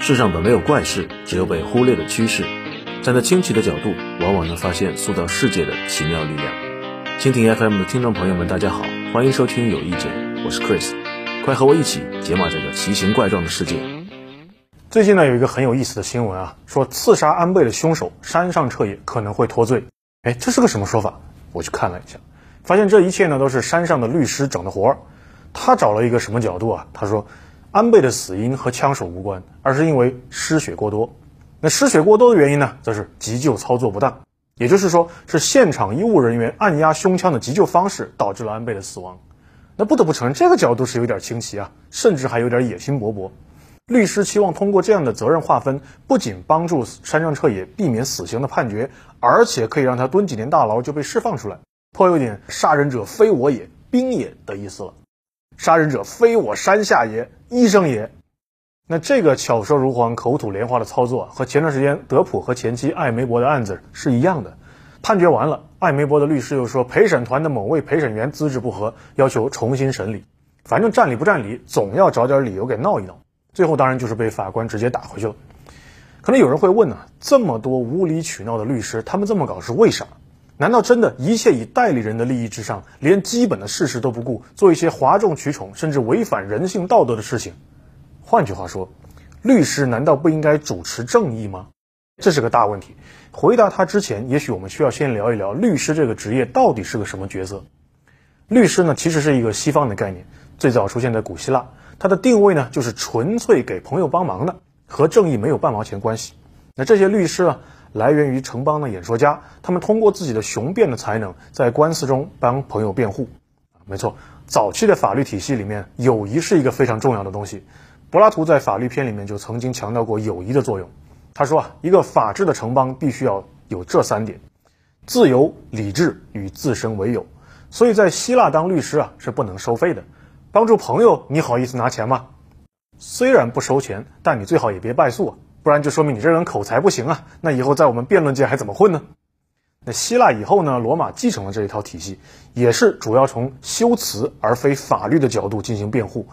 世上本没有怪事，只有被忽略的趋势。站在清奇的角度，往往能发现塑造世界的奇妙力量。蜻蜓 FM 的听众朋友们，大家好，欢迎收听有意见，我是 Chris，快和我一起解码这个奇形怪状的世界。最近呢，有一个很有意思的新闻啊，说刺杀安倍的凶手山上彻也可能会脱罪。哎，这是个什么说法？我去看了一下，发现这一切呢都是山上的律师整的活儿。他找了一个什么角度啊？他说，安倍的死因和枪手无关，而是因为失血过多。那失血过多的原因呢，则是急救操作不当，也就是说，是现场医务人员按压胸腔的急救方式导致了安倍的死亡。那不得不承认，这个角度是有点清奇啊，甚至还有点野心勃勃。律师期望通过这样的责任划分，不仅帮助山上彻也避免死刑的判决，而且可以让他蹲几年大牢就被释放出来，颇有点“杀人者非我也，兵也”的意思了。杀人者非我山下也，医生也。那这个巧舌如簧、口吐莲花的操作，和前段时间德普和前妻艾梅伯的案子是一样的。判决完了，艾梅伯的律师又说陪审团的某位陪审员资质不合，要求重新审理。反正占理不占理，总要找点理由给闹一闹。最后当然就是被法官直接打回去了。可能有人会问呢，这么多无理取闹的律师，他们这么搞是为啥？难道真的一切以代理人的利益至上，连基本的事实都不顾，做一些哗众取宠甚至违反人性道德的事情？换句话说，律师难道不应该主持正义吗？这是个大问题。回答他之前，也许我们需要先聊一聊律师这个职业到底是个什么角色。律师呢，其实是一个西方的概念，最早出现在古希腊。它的定位呢，就是纯粹给朋友帮忙的，和正义没有半毛钱关系。那这些律师啊，来源于城邦的演说家，他们通过自己的雄辩的才能，在官司中帮朋友辩护。没错，早期的法律体系里面，友谊是一个非常重要的东西。柏拉图在法律篇里面就曾经强调过友谊的作用。他说啊，一个法治的城邦必须要有这三点：自由、理智与自身为友。所以在希腊当律师啊是不能收费的。帮助朋友，你好意思拿钱吗？虽然不收钱，但你最好也别败诉啊，不然就说明你这人口才不行啊。那以后在我们辩论界还怎么混呢？那希腊以后呢？罗马继承了这一套体系，也是主要从修辞而非法律的角度进行辩护。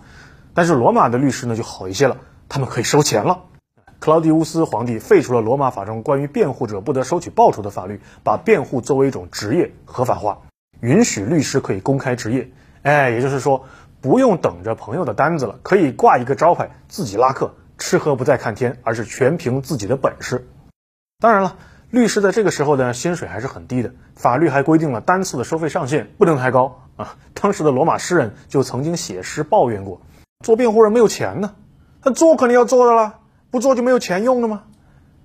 但是罗马的律师呢就好一些了，他们可以收钱了。克劳狄乌斯皇帝废除了罗马法中关于辩护者不得收取报酬的法律，把辩护作为一种职业合法化，允许律师可以公开职业。哎，也就是说不用等着朋友的单子了，可以挂一个招牌自己拉客，吃喝不再看天，而是全凭自己的本事。当然了，律师在这个时候呢薪水还是很低的，法律还规定了单次的收费上限不能太高啊。当时的罗马诗人就曾经写诗抱怨过。做辩护人没有钱呢，那做肯定要做的啦，不做就没有钱用了吗？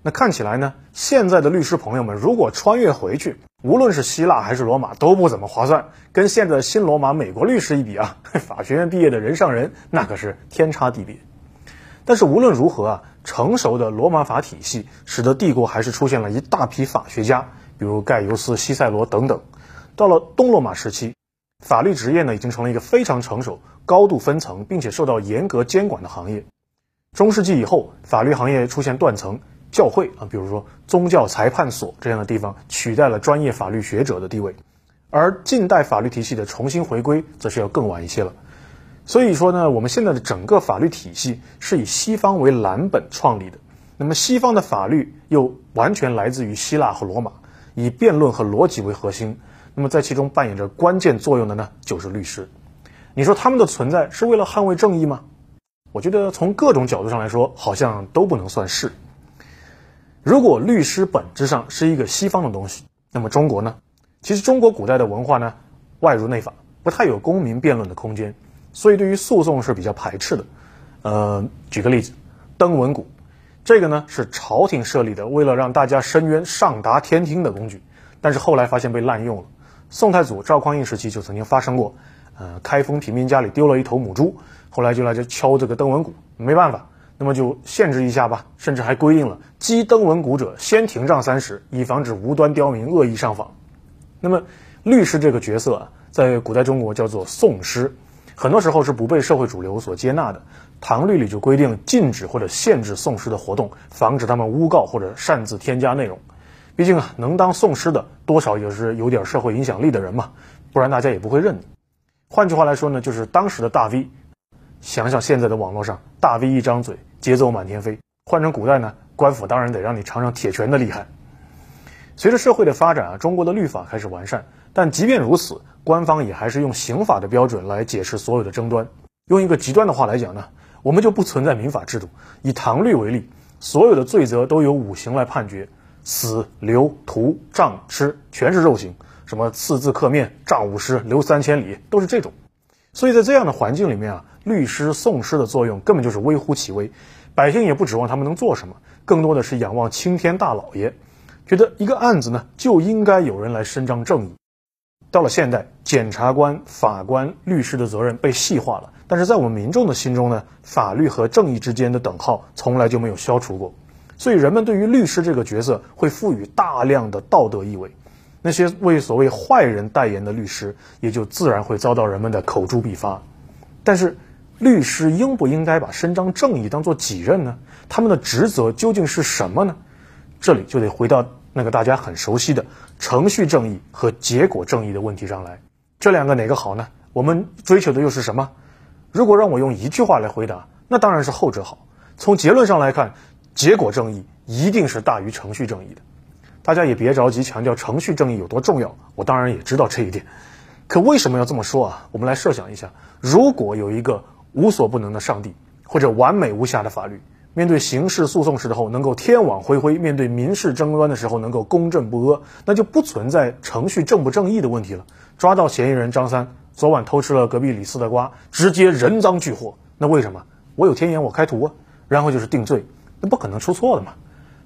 那看起来呢，现在的律师朋友们如果穿越回去，无论是希腊还是罗马都不怎么划算。跟现在的新罗马美国律师一比啊，法学院毕业的人上人那可是天差地别。但是无论如何啊，成熟的罗马法体系使得帝国还是出现了一大批法学家，比如盖尤斯、西塞罗等等。到了东罗马时期。法律职业呢，已经成了一个非常成熟、高度分层，并且受到严格监管的行业。中世纪以后，法律行业出现断层，教会啊，比如说宗教裁判所这样的地方，取代了专业法律学者的地位。而近代法律体系的重新回归，则是要更晚一些了。所以说呢，我们现在的整个法律体系是以西方为蓝本创立的。那么西方的法律又完全来自于希腊和罗马，以辩论和逻辑为核心。那么在其中扮演着关键作用的呢，就是律师。你说他们的存在是为了捍卫正义吗？我觉得从各种角度上来说，好像都不能算是。如果律师本质上是一个西方的东西，那么中国呢？其实中国古代的文化呢，外儒内法，不太有公民辩论的空间，所以对于诉讼是比较排斥的。呃，举个例子，登文谷，这个呢是朝廷设立的，为了让大家申冤上达天听的工具，但是后来发现被滥用了。宋太祖赵匡胤时期就曾经发生过，呃，开封平民家里丢了一头母猪，后来就来这敲这个登文鼓，没办法，那么就限制一下吧，甚至还规定了击登文鼓者先停杖三十，以防止无端刁民恶意上访。那么律师这个角色啊，在古代中国叫做讼师，很多时候是不被社会主流所接纳的。唐律里就规定禁止或者限制宋诗的活动，防止他们诬告或者擅自添加内容。毕竟啊，能当宋诗的多少也是有点社会影响力的人嘛，不然大家也不会认你。换句话来说呢，就是当时的大 V，想想现在的网络上，大 V 一张嘴，节奏满天飞。换成古代呢，官府当然得让你尝尝铁拳的厉害。随着社会的发展啊，中国的律法开始完善，但即便如此，官方也还是用刑法的标准来解释所有的争端。用一个极端的话来讲呢，我们就不存在民法制度。以唐律为例，所有的罪责都由五刑来判决，死、流、徒、杖、吃，全是肉刑。什么刺字刻面、杖五十、流三千里，都是这种。所以在这样的环境里面啊，律师、讼师的作用根本就是微乎其微，百姓也不指望他们能做什么，更多的是仰望青天大老爷。觉得一个案子呢，就应该有人来伸张正义。到了现代，检察官、法官、律师的责任被细化了，但是在我们民众的心中呢，法律和正义之间的等号从来就没有消除过。所以人们对于律师这个角色会赋予大量的道德意味。那些为所谓坏人代言的律师，也就自然会遭到人们的口诛笔伐。但是，律师应不应该把伸张正义当做己任呢？他们的职责究竟是什么呢？这里就得回到那个大家很熟悉的程序正义和结果正义的问题上来。这两个哪个好呢？我们追求的又是什么？如果让我用一句话来回答，那当然是后者好。从结论上来看，结果正义一定是大于程序正义的。大家也别着急强调程序正义有多重要，我当然也知道这一点。可为什么要这么说啊？我们来设想一下，如果有一个无所不能的上帝，或者完美无瑕的法律。面对刑事诉讼时候能够天网恢恢，面对民事争端的时候能够公正不阿，那就不存在程序正不正义的问题了。抓到嫌疑人张三昨晚偷吃了隔壁李四的瓜，直接人赃俱获。那为什么？我有天眼，我开图啊，然后就是定罪，那不可能出错的嘛。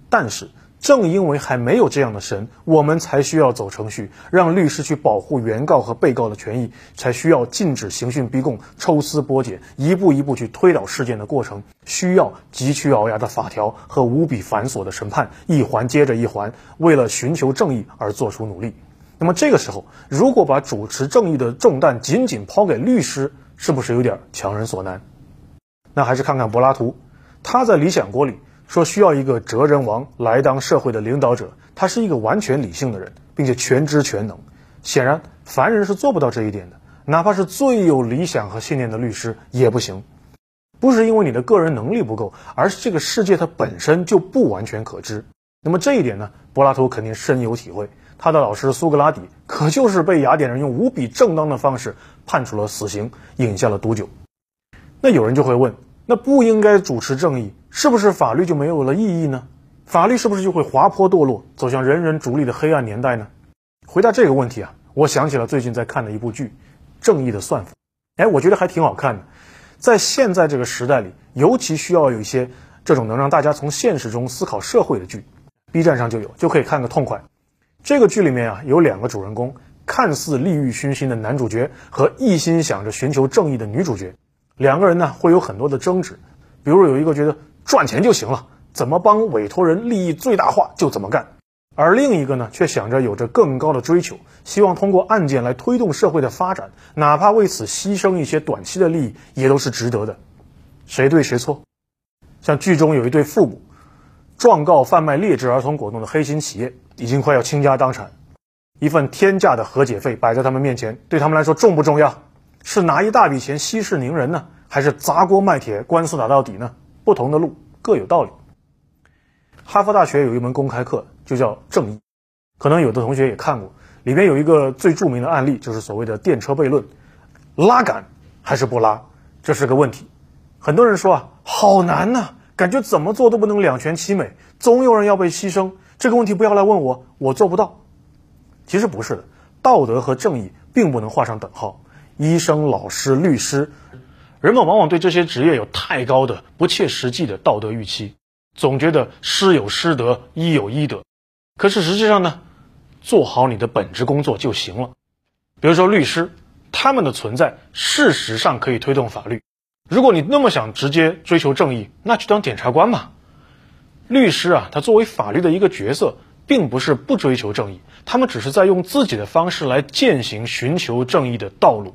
但是。正因为还没有这样的神，我们才需要走程序，让律师去保护原告和被告的权益，才需要禁止刑讯逼供、抽丝剥茧，一步一步去推导事件的过程，需要急曲聱牙的法条和无比繁琐的审判，一环接着一环，为了寻求正义而做出努力。那么这个时候，如果把主持正义的重担仅仅抛给律师，是不是有点强人所难？那还是看看柏拉图，他在《理想国》里。说需要一个哲人王来当社会的领导者，他是一个完全理性的人，并且全知全能。显然，凡人是做不到这一点的，哪怕是最有理想和信念的律师也不行。不是因为你的个人能力不够，而是这个世界它本身就不完全可知。那么这一点呢，柏拉图肯定深有体会。他的老师苏格拉底可就是被雅典人用无比正当的方式判处了死刑，饮下了毒酒。那有人就会问。那不应该主持正义，是不是法律就没有了意义呢？法律是不是就会滑坡堕落，走向人人逐利的黑暗年代呢？回答这个问题啊，我想起了最近在看的一部剧《正义的算法》，哎，我觉得还挺好看的。在现在这个时代里，尤其需要有一些这种能让大家从现实中思考社会的剧，B 站上就有，就可以看个痛快。这个剧里面啊，有两个主人公，看似利欲熏心的男主角和一心想着寻求正义的女主角。两个人呢会有很多的争执，比如有一个觉得赚钱就行了，怎么帮委托人利益最大化就怎么干，而另一个呢却想着有着更高的追求，希望通过案件来推动社会的发展，哪怕为此牺牲一些短期的利益也都是值得的。谁对谁错？像剧中有一对父母，状告贩卖劣质儿童果冻的黑心企业，已经快要倾家荡产，一份天价的和解费摆在他们面前，对他们来说重不重要？是拿一大笔钱息事宁人呢，还是砸锅卖铁官司打到底呢？不同的路各有道理。哈佛大学有一门公开课就叫正义，可能有的同学也看过，里面有一个最著名的案例，就是所谓的电车悖论，拉杆还是不拉，这是个问题。很多人说啊，好难呐，感觉怎么做都不能两全其美，总有人要被牺牲。这个问题不要来问我，我做不到。其实不是的，道德和正义并不能画上等号。医生、老师、律师，人们往往对这些职业有太高的、不切实际的道德预期，总觉得师有师德，医有医德。可是实际上呢，做好你的本职工作就行了。比如说律师，他们的存在事实上可以推动法律。如果你那么想直接追求正义，那去当检察官嘛。律师啊，他作为法律的一个角色，并不是不追求正义，他们只是在用自己的方式来践行寻求正义的道路。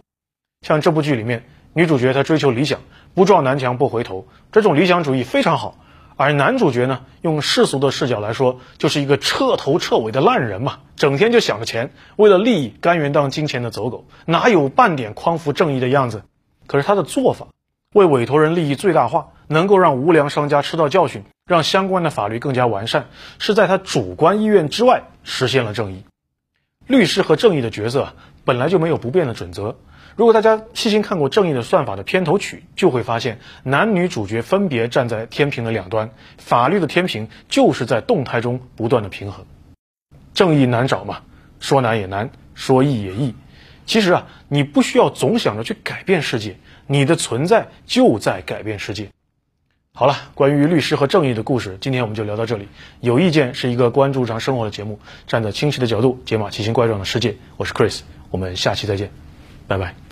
像这部剧里面，女主角她追求理想，不撞南墙不回头，这种理想主义非常好。而男主角呢，用世俗的视角来说，就是一个彻头彻尾的烂人嘛，整天就想着钱，为了利益甘愿当金钱的走狗，哪有半点匡扶正义的样子？可是他的做法为委托人利益最大化，能够让无良商家吃到教训，让相关的法律更加完善，是在他主观意愿之外实现了正义。律师和正义的角色本来就没有不变的准则。如果大家细心看过《正义的算法》的片头曲，就会发现男女主角分别站在天平的两端，法律的天平就是在动态中不断的平衡。正义难找嘛，说难也难，说易也易。其实啊，你不需要总想着去改变世界，你的存在就在改变世界。好了，关于律师和正义的故事，今天我们就聊到这里。有意见是一个关注日常生活的节目，站在清晰的角度解码奇形怪状的世界。我是 Chris，我们下期再见，拜拜。